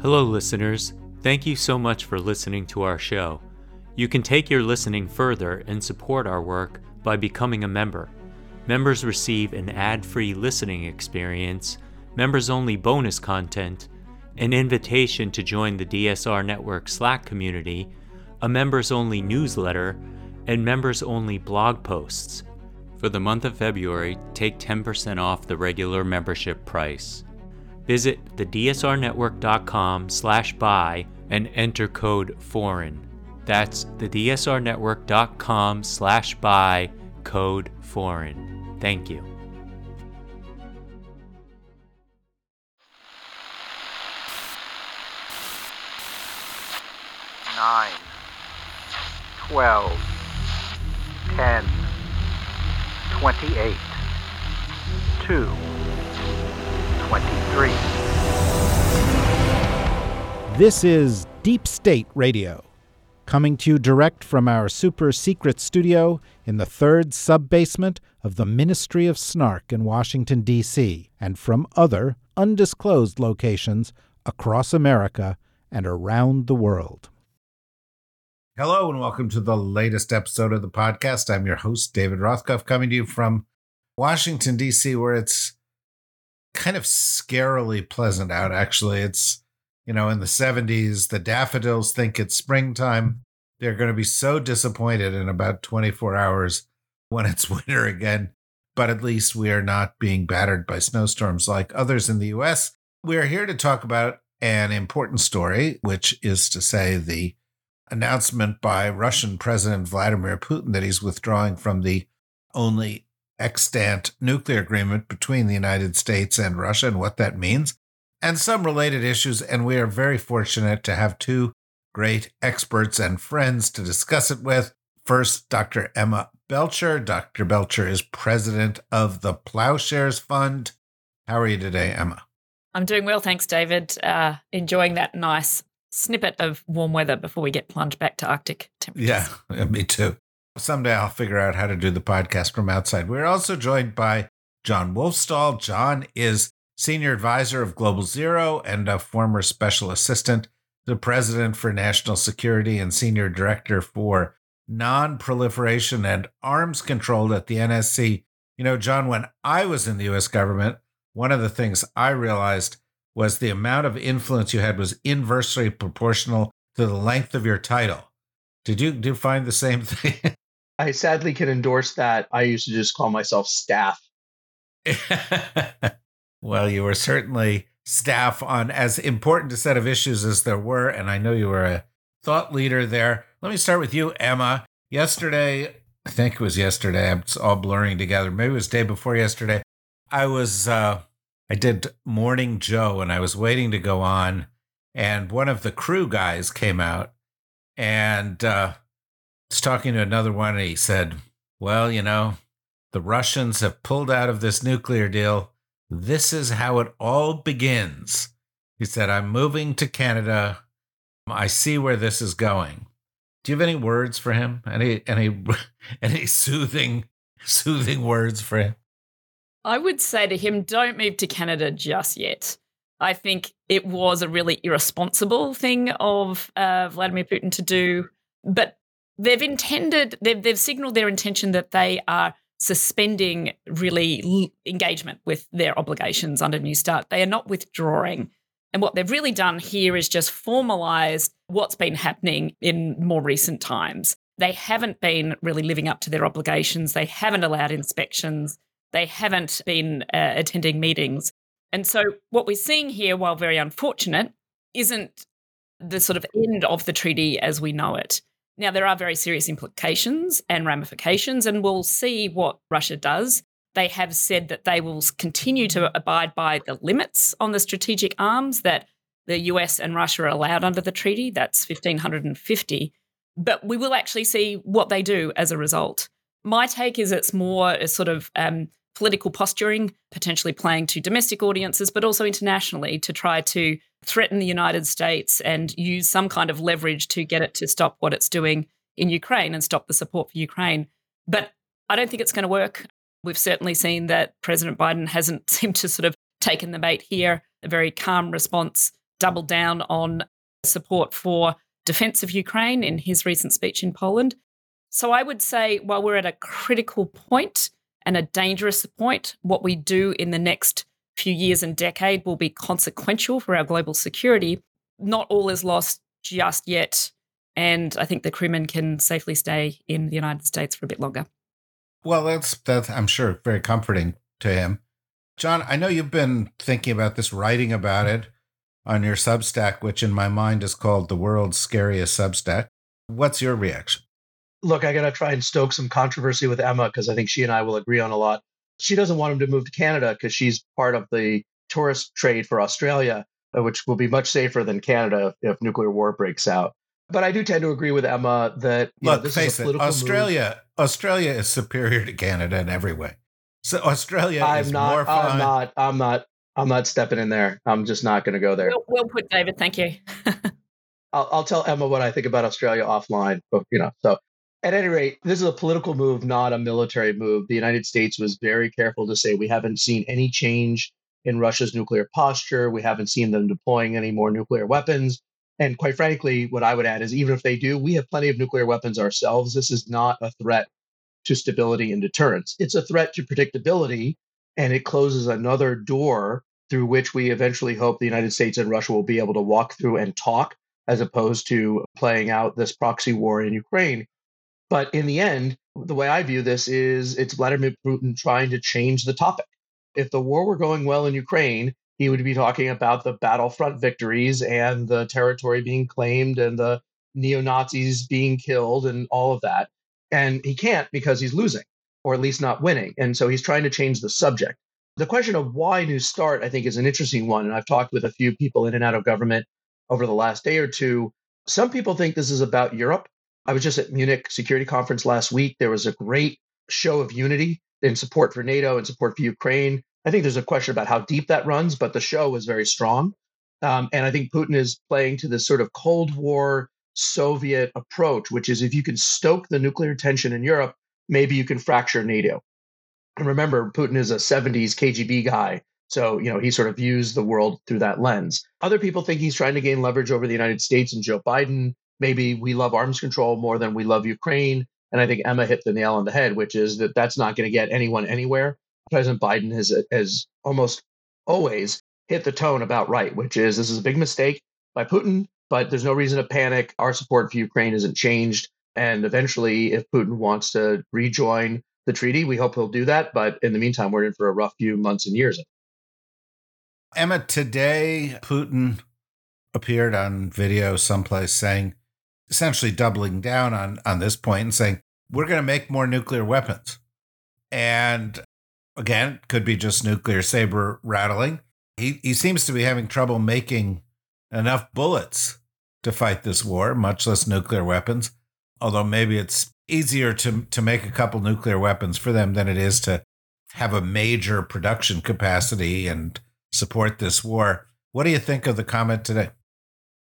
Hello, listeners. Thank you so much for listening to our show. You can take your listening further and support our work by becoming a member. Members receive an ad free listening experience, members only bonus content, an invitation to join the DSR Network Slack community, a members only newsletter, and members only blog posts. For the month of February, take 10% off the regular membership price. Visit thedsrnetwork.com slash buy and enter code FOREIGN. That's thedsrnetwork.com slash buy code FOREIGN. Thank you. Nine, twelve, ten, twenty-eight, two. 23. This is Deep State Radio, coming to you direct from our super secret studio in the third sub basement of the Ministry of Snark in Washington, D.C., and from other undisclosed locations across America and around the world. Hello, and welcome to the latest episode of the podcast. I'm your host, David Rothkopf, coming to you from Washington, D.C., where it's kind of scarily pleasant out, actually. It's, you know, in the 70s, the daffodils think it's springtime. They're going to be so disappointed in about 24 hours when it's winter again. But at least we are not being battered by snowstorms like others in the US. We are here to talk about an important story, which is to say, the announcement by Russian President Vladimir Putin that he's withdrawing from the only extant nuclear agreement between the United States and Russia and what that means, and some related issues. And we are very fortunate to have two great experts and friends to discuss it with. First, Dr. Emma Belcher. Dr. Belcher is president of the Ploughshares Fund. How are you today, Emma? I'm doing well, thanks, David. Uh, enjoying that nice snippet of warm weather before we get plunged back to Arctic temperatures. Yeah, me too. Someday I'll figure out how to do the podcast from outside. We're also joined by John Wolfsthal. John is senior advisor of Global Zero and a former special assistant the president for national security and senior director for non-proliferation and arms control at the NSC. You know, John, when I was in the US government, one of the things I realized was the amount of influence you had was inversely proportional to the length of your title. Did you do you find the same thing? I sadly can endorse that. I used to just call myself staff. well, you were certainly staff on as important a set of issues as there were, and I know you were a thought leader there. Let me start with you, Emma. Yesterday, I think it was yesterday. It's all blurring together. Maybe it was day before yesterday. I was uh, I did Morning Joe, and I was waiting to go on, and one of the crew guys came out, and uh, was talking to another one, and he said, Well, you know, the Russians have pulled out of this nuclear deal. This is how it all begins. He said, I'm moving to Canada. I see where this is going. Do you have any words for him? Any any any soothing soothing words for him? I would say to him, don't move to Canada just yet. I think it was a really irresponsible thing of uh, Vladimir Putin to do. But they've intended, they've, they've signaled their intention that they are suspending really engagement with their obligations under New START. They are not withdrawing. And what they've really done here is just formalized what's been happening in more recent times. They haven't been really living up to their obligations. They haven't allowed inspections. They haven't been uh, attending meetings. And so, what we're seeing here, while very unfortunate, isn't the sort of end of the treaty as we know it. Now, there are very serious implications and ramifications, and we'll see what Russia does. They have said that they will continue to abide by the limits on the strategic arms that the US and Russia are allowed under the treaty. That's 1,550. But we will actually see what they do as a result. My take is it's more a sort of um, political posturing, potentially playing to domestic audiences, but also internationally to try to threaten the United States and use some kind of leverage to get it to stop what it's doing in Ukraine and stop the support for Ukraine. But I don't think it's going to work. We've certainly seen that President Biden hasn't seemed to sort of taken the bait here, a very calm response doubled down on support for defense of Ukraine in his recent speech in Poland. So I would say while we're at a critical point and a dangerous point, what we do in the next few years and decade will be consequential for our global security. Not all is lost just yet. And I think the crewmen can safely stay in the United States for a bit longer. Well, that's that's I'm sure very comforting to him. John, I know you've been thinking about this, writing about it on your Substack, which in my mind is called the world's scariest Substack. What's your reaction? Look, I got to try and stoke some controversy with Emma because I think she and I will agree on a lot. She doesn't want him to move to Canada because she's part of the tourist trade for Australia, uh, which will be much safer than Canada if nuclear war breaks out. But I do tend to agree with Emma that look, know, face it, Australia, move. Australia is superior to Canada in every way. So Australia I'm is not, more fun. I'm not. I'm not. I'm not stepping in there. I'm just not going to go there. Well, well, put, David. Thank you. I'll, I'll tell Emma what I think about Australia offline. But you know, so at any rate, this is a political move, not a military move. The United States was very careful to say we haven't seen any change in Russia's nuclear posture. We haven't seen them deploying any more nuclear weapons. And quite frankly, what I would add is even if they do, we have plenty of nuclear weapons ourselves. This is not a threat to stability and deterrence. It's a threat to predictability, and it closes another door through which we eventually hope the United States and Russia will be able to walk through and talk as opposed to playing out this proxy war in Ukraine. But in the end, the way I view this is it's Vladimir Putin trying to change the topic. If the war were going well in Ukraine, he would be talking about the battlefront victories and the territory being claimed and the neo Nazis being killed and all of that. And he can't because he's losing, or at least not winning. And so he's trying to change the subject. The question of why New START, I think, is an interesting one. And I've talked with a few people in and out of government over the last day or two. Some people think this is about Europe. I was just at Munich Security Conference last week. There was a great show of unity in support for NATO and support for Ukraine. I think there's a question about how deep that runs, but the show was very strong. Um, and I think Putin is playing to this sort of Cold War Soviet approach, which is if you can stoke the nuclear tension in Europe, maybe you can fracture NATO. And remember, Putin is a 70s KGB guy. So, you know, he sort of views the world through that lens. Other people think he's trying to gain leverage over the United States and Joe Biden. Maybe we love arms control more than we love Ukraine. And I think Emma hit the nail on the head, which is that that's not going to get anyone anywhere. President Biden has, has almost always hit the tone about right, which is this is a big mistake by Putin, but there's no reason to panic. Our support for Ukraine hasn't changed. And eventually, if Putin wants to rejoin the treaty, we hope he'll do that. But in the meantime, we're in for a rough few months and years. Emma, today, Putin appeared on video someplace saying, essentially doubling down on, on this point and saying, we're going to make more nuclear weapons. And again, could be just nuclear saber rattling. He, he seems to be having trouble making enough bullets to fight this war, much less nuclear weapons. Although maybe it's easier to, to make a couple nuclear weapons for them than it is to have a major production capacity and support this war. What do you think of the comment today?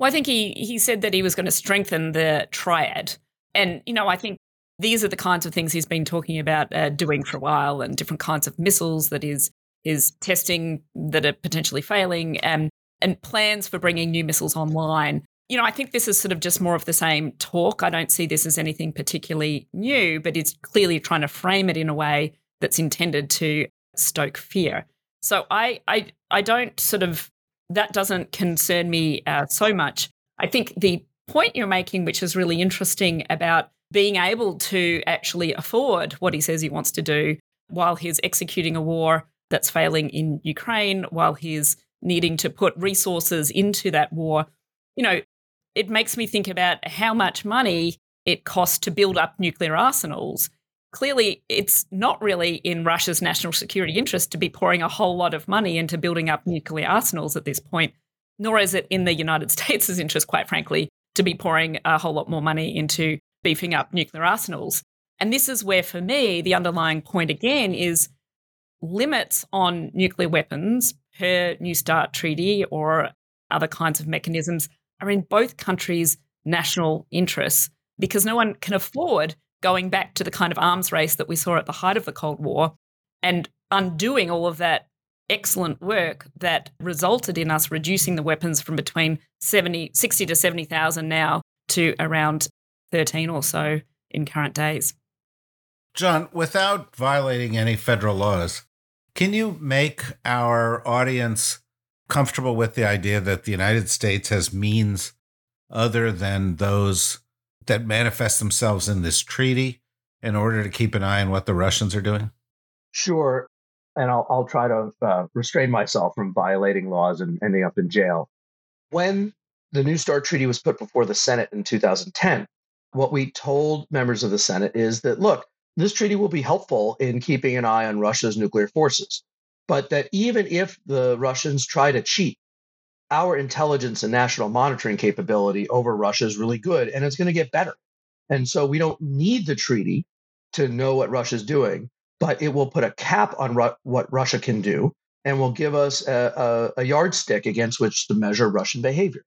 Well, I think he, he said that he was going to strengthen the triad. And, you know, I think these are the kinds of things he's been talking about uh, doing for a while and different kinds of missiles that is is testing that are potentially failing and and plans for bringing new missiles online. You know, I think this is sort of just more of the same talk. I don't see this as anything particularly new, but it's clearly trying to frame it in a way that's intended to stoke fear. So I I I don't sort of that doesn't concern me uh, so much. I think the point you're making, which is really interesting about being able to actually afford what he says he wants to do while he's executing a war that's failing in Ukraine, while he's needing to put resources into that war, you know, it makes me think about how much money it costs to build up nuclear arsenals. Clearly, it's not really in Russia's national security interest to be pouring a whole lot of money into building up nuclear arsenals at this point, nor is it in the United States' interest, quite frankly, to be pouring a whole lot more money into beefing up nuclear arsenals. And this is where, for me, the underlying point again is limits on nuclear weapons per New START treaty or other kinds of mechanisms are in both countries' national interests because no one can afford going back to the kind of arms race that we saw at the height of the Cold War and undoing all of that excellent work that resulted in us reducing the weapons from between 70, 60 to 70,000 now to around 13 or so in current days. John, without violating any federal laws, can you make our audience comfortable with the idea that the United States has means other than those that manifest themselves in this treaty in order to keep an eye on what the Russians are doing? Sure. And I'll, I'll try to uh, restrain myself from violating laws and ending up in jail. When the New START Treaty was put before the Senate in 2010, what we told members of the Senate is that, look, this treaty will be helpful in keeping an eye on Russia's nuclear forces, but that even if the Russians try to cheat, our intelligence and national monitoring capability over Russia is really good and it's going to get better. And so we don't need the treaty to know what Russia's doing, but it will put a cap on Ru- what Russia can do and will give us a, a, a yardstick against which to measure Russian behavior.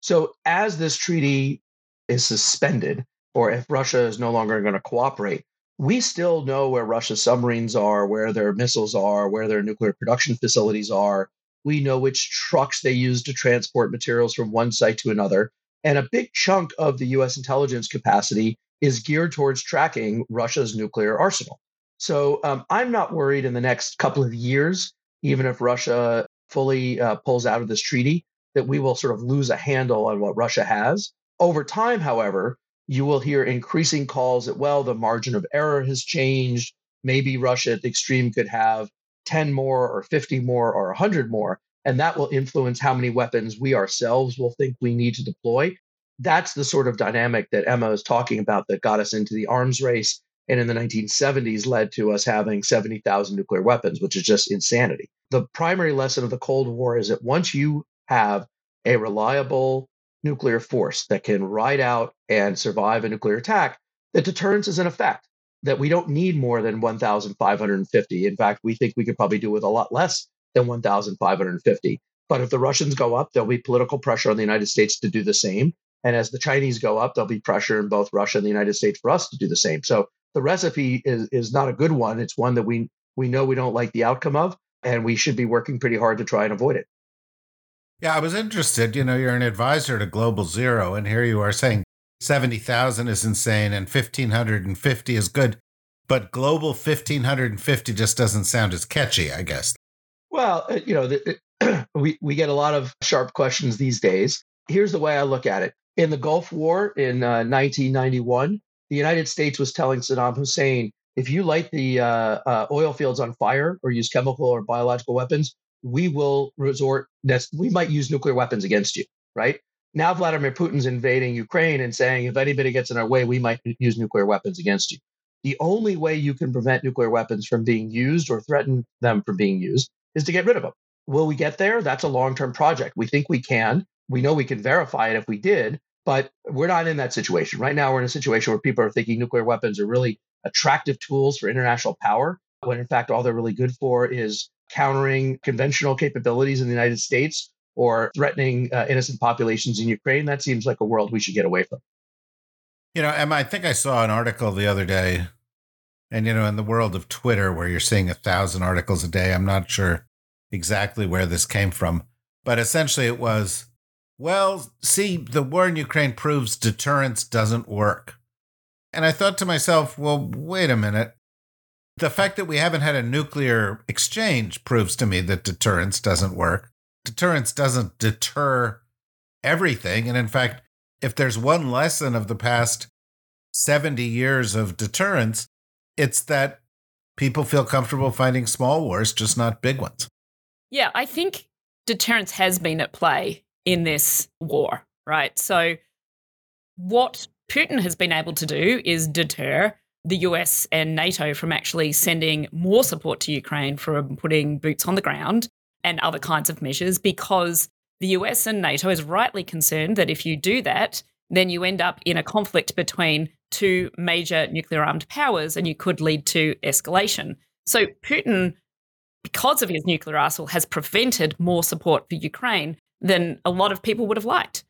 So as this treaty is suspended, or if Russia is no longer going to cooperate, we still know where Russia's submarines are, where their missiles are, where their nuclear production facilities are, we know which trucks they use to transport materials from one site to another. And a big chunk of the US intelligence capacity is geared towards tracking Russia's nuclear arsenal. So um, I'm not worried in the next couple of years, even if Russia fully uh, pulls out of this treaty, that we will sort of lose a handle on what Russia has. Over time, however, you will hear increasing calls that, well, the margin of error has changed. Maybe Russia at the extreme could have 10 more or 50 more or 100 more. And that will influence how many weapons we ourselves will think we need to deploy. That's the sort of dynamic that Emma is talking about that got us into the arms race and in the 1970s led to us having 70,000 nuclear weapons, which is just insanity. The primary lesson of the Cold War is that once you have a reliable nuclear force that can ride out and survive a nuclear attack, that deterrence is in effect that we don't need more than 1,550. In fact, we think we could probably do with a lot less than 1,550. But if the Russians go up, there'll be political pressure on the United States to do the same. And as the Chinese go up, there'll be pressure in both Russia and the United States for us to do the same. So the recipe is, is not a good one. It's one that we, we know we don't like the outcome of, and we should be working pretty hard to try and avoid it. Yeah, I was interested. You know, you're an advisor to Global Zero, and here you are saying 70,000 is insane and 1,550 is good. But global 1,550 just doesn't sound as catchy, I guess. Well, uh, you know, the, we, we get a lot of sharp questions these days. Here's the way I look at it. In the Gulf War in uh, 1991, the United States was telling Saddam Hussein, if you light the uh, uh, oil fields on fire or use chemical or biological weapons, we will resort, we might use nuclear weapons against you, right? Now Vladimir Putin's invading Ukraine and saying, if anybody gets in our way, we might use nuclear weapons against you. The only way you can prevent nuclear weapons from being used or threaten them from being used is to get rid of them. Will we get there? That's a long term project. We think we can. We know we can verify it if we did, but we're not in that situation. Right now, we're in a situation where people are thinking nuclear weapons are really attractive tools for international power, when in fact, all they're really good for is countering conventional capabilities in the United States or threatening uh, innocent populations in Ukraine. That seems like a world we should get away from. You know, Emma, I think I saw an article the other day, and, you know, in the world of Twitter, where you're seeing a thousand articles a day, I'm not sure exactly where this came from, but essentially it was, well, see, the war in Ukraine proves deterrence doesn't work. And I thought to myself, well, wait a minute. The fact that we haven't had a nuclear exchange proves to me that deterrence doesn't work deterrence doesn't deter everything. And in fact, if there's one lesson of the past 70 years of deterrence, it's that people feel comfortable fighting small wars, just not big ones. Yeah, I think deterrence has been at play in this war, right? So, what Putin has been able to do is deter the US and NATO from actually sending more support to Ukraine from putting boots on the ground and other kinds of measures because the US and NATO is rightly concerned that if you do that, then you end up in a conflict between two major nuclear armed powers and you could lead to escalation. So Putin, because of his nuclear arsenal, has prevented more support for Ukraine than a lot of people would have liked.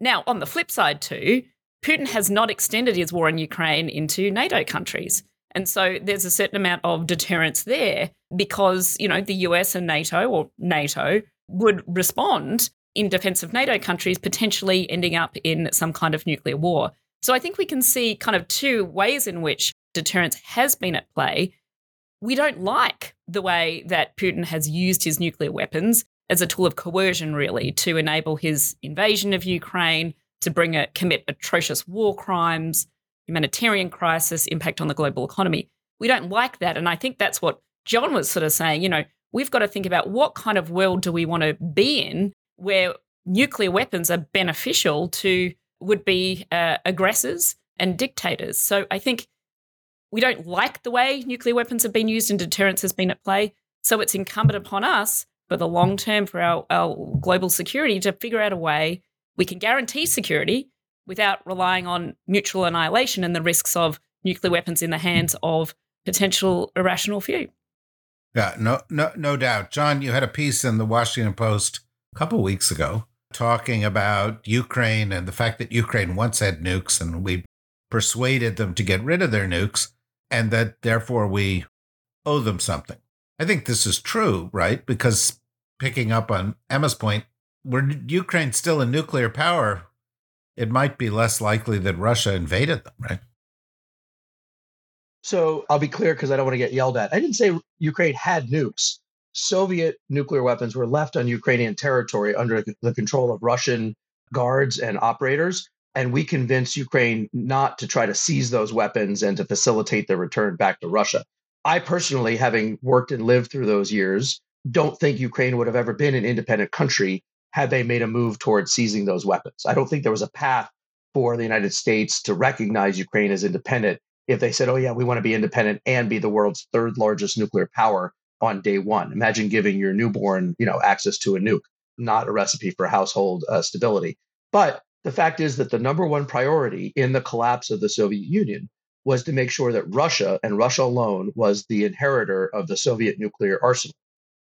Now, on the flip side, too, Putin has not extended his war in Ukraine into NATO countries. And so there's a certain amount of deterrence there because, you know, the US and NATO or NATO would respond in defense of NATO countries, potentially ending up in some kind of nuclear war. So I think we can see kind of two ways in which deterrence has been at play. We don't like the way that Putin has used his nuclear weapons as a tool of coercion, really, to enable his invasion of Ukraine, to bring a commit atrocious war crimes, humanitarian crisis, impact on the global economy. We don't like that. And I think that's what John was sort of saying. You know, we've got to think about what kind of world do we want to be in where nuclear weapons are beneficial to would be uh, aggressors and dictators. So I think we don't like the way nuclear weapons have been used and deterrence has been at play. So it's incumbent upon us for the long term for our, our global security to figure out a way we can guarantee security without relying on mutual annihilation and the risks of nuclear weapons in the hands of potential irrational few. Yeah, no, no, no doubt. John, you had a piece in the Washington Post a couple weeks ago talking about Ukraine and the fact that Ukraine once had nukes and we persuaded them to get rid of their nukes and that therefore we owe them something. I think this is true, right? Because picking up on Emma's point, were Ukraine still a nuclear power, it might be less likely that Russia invaded them, right? So I'll be clear because I don't want to get yelled at. I didn't say Ukraine had nukes. Soviet nuclear weapons were left on Ukrainian territory under the control of Russian guards and operators. And we convinced Ukraine not to try to seize those weapons and to facilitate their return back to Russia. I personally, having worked and lived through those years, don't think Ukraine would have ever been an independent country had they made a move towards seizing those weapons. I don't think there was a path for the United States to recognize Ukraine as independent if they said, oh, yeah, we want to be independent and be the world's third largest nuclear power on day one. Imagine giving your newborn, you know, access to a nuke, not a recipe for household uh, stability. But the fact is that the number one priority in the collapse of the Soviet Union was to make sure that Russia and Russia alone was the inheritor of the Soviet nuclear arsenal.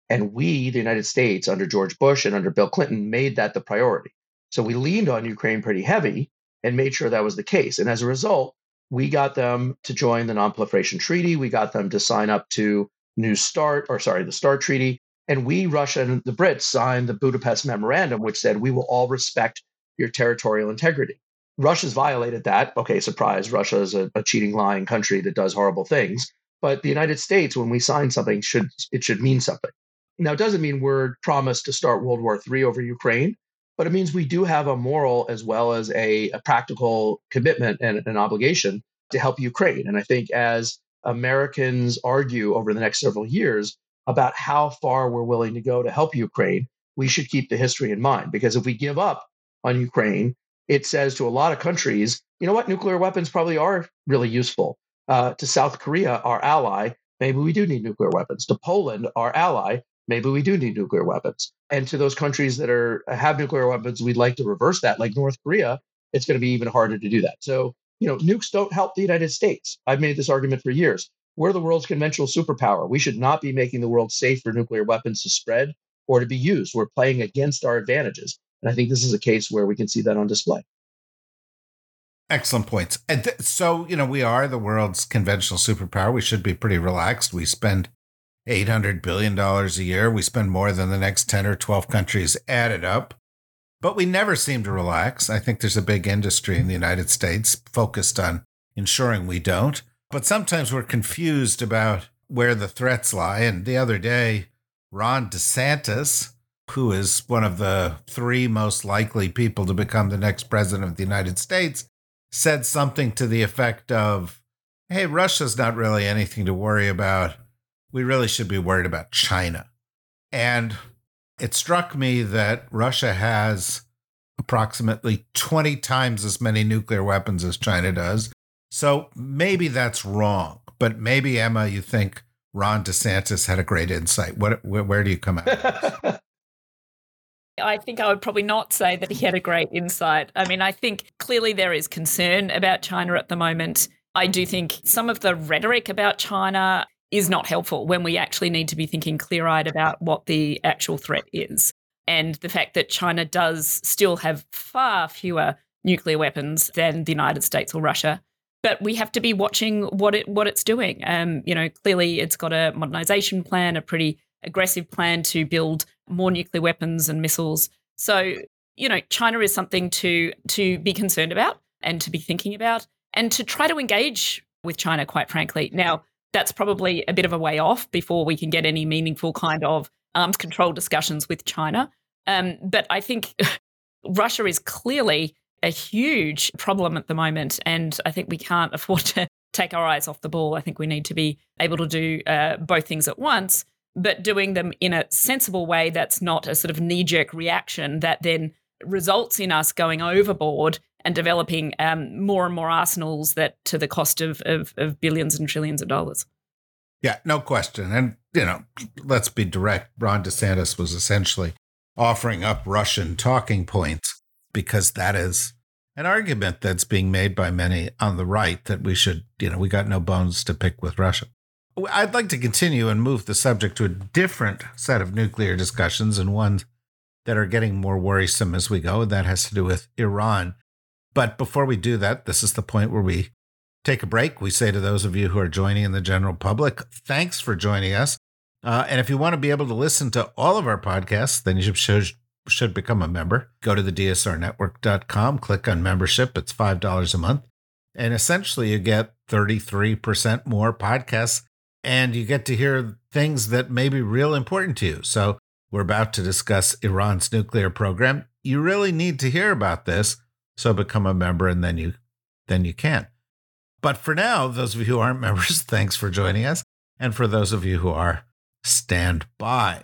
And we, the United States, under George Bush and under Bill Clinton, made that the priority. So we leaned on Ukraine pretty heavy and made sure that was the case. And as a result, we got them to join the Non-Proliferation Treaty. We got them to sign up to New START, or sorry, the START Treaty. And we, Russia and the Brits, signed the Budapest Memorandum, which said we will all respect your territorial integrity. Russia's violated that. Okay, surprise. Russia is a, a cheating, lying country that does horrible things. But the United States, when we sign something, should it should mean something. Now, it doesn't mean we're promised to start World War III over Ukraine, but it means we do have a moral as well as a, a practical commitment and an obligation to help Ukraine. And I think as Americans argue over the next several years about how far we're willing to go to help Ukraine, we should keep the history in mind. Because if we give up on Ukraine, it says to a lot of countries, you know what, nuclear weapons probably are really useful. Uh, to South Korea, our ally, maybe we do need nuclear weapons. To Poland, our ally, maybe we do need nuclear weapons. And to those countries that are have nuclear weapons, we'd like to reverse that, like North Korea. It's going to be even harder to do that. So, you know, nukes don't help the United States. I've made this argument for years. We're the world's conventional superpower. We should not be making the world safe for nuclear weapons to spread or to be used. We're playing against our advantages. And I think this is a case where we can see that on display. Excellent points. And th- so, you know, we are the world's conventional superpower. We should be pretty relaxed. We spend $800 billion a year. We spend more than the next 10 or 12 countries added up. But we never seem to relax. I think there's a big industry in the United States focused on ensuring we don't. But sometimes we're confused about where the threats lie. And the other day, Ron DeSantis, who is one of the three most likely people to become the next president of the United States, said something to the effect of, Hey, Russia's not really anything to worry about. We really should be worried about China. And it struck me that Russia has approximately 20 times as many nuclear weapons as China does. So maybe that's wrong. But maybe, Emma, you think Ron DeSantis had a great insight. What, where, where do you come out? I think I would probably not say that he had a great insight. I mean, I think clearly there is concern about China at the moment. I do think some of the rhetoric about China is not helpful when we actually need to be thinking clear eyed about what the actual threat is. And the fact that China does still have far fewer nuclear weapons than the United States or Russia but we have to be watching what it what it's doing. Um, you know, clearly it's got a modernization plan, a pretty aggressive plan to build more nuclear weapons and missiles. So, you know, China is something to to be concerned about and to be thinking about and to try to engage with China, quite frankly. Now, that's probably a bit of a way off before we can get any meaningful kind of arms control discussions with China. Um, but I think Russia is clearly a huge problem at the moment. And I think we can't afford to take our eyes off the ball. I think we need to be able to do uh, both things at once, but doing them in a sensible way that's not a sort of knee jerk reaction that then results in us going overboard and developing um, more and more arsenals that to the cost of, of, of billions and trillions of dollars. Yeah, no question. And, you know, let's be direct. Ron DeSantis was essentially offering up Russian talking points because that is an argument that's being made by many on the right that we should, you know, we got no bones to pick with Russia. I'd like to continue and move the subject to a different set of nuclear discussions and ones that are getting more worrisome as we go. And that has to do with Iran. But before we do that, this is the point where we take a break. We say to those of you who are joining in the general public, thanks for joining us. Uh, and if you want to be able to listen to all of our podcasts, then you should, should become a member. Go to the DSRnetwork.com, click on membership. It's $5 a month. And essentially, you get 33% more podcasts and you get to hear things that may be real important to you. So, we're about to discuss Iran's nuclear program. You really need to hear about this, so become a member and then you then you can. But for now, those of you who aren't members, thanks for joining us. And for those of you who are, stand by.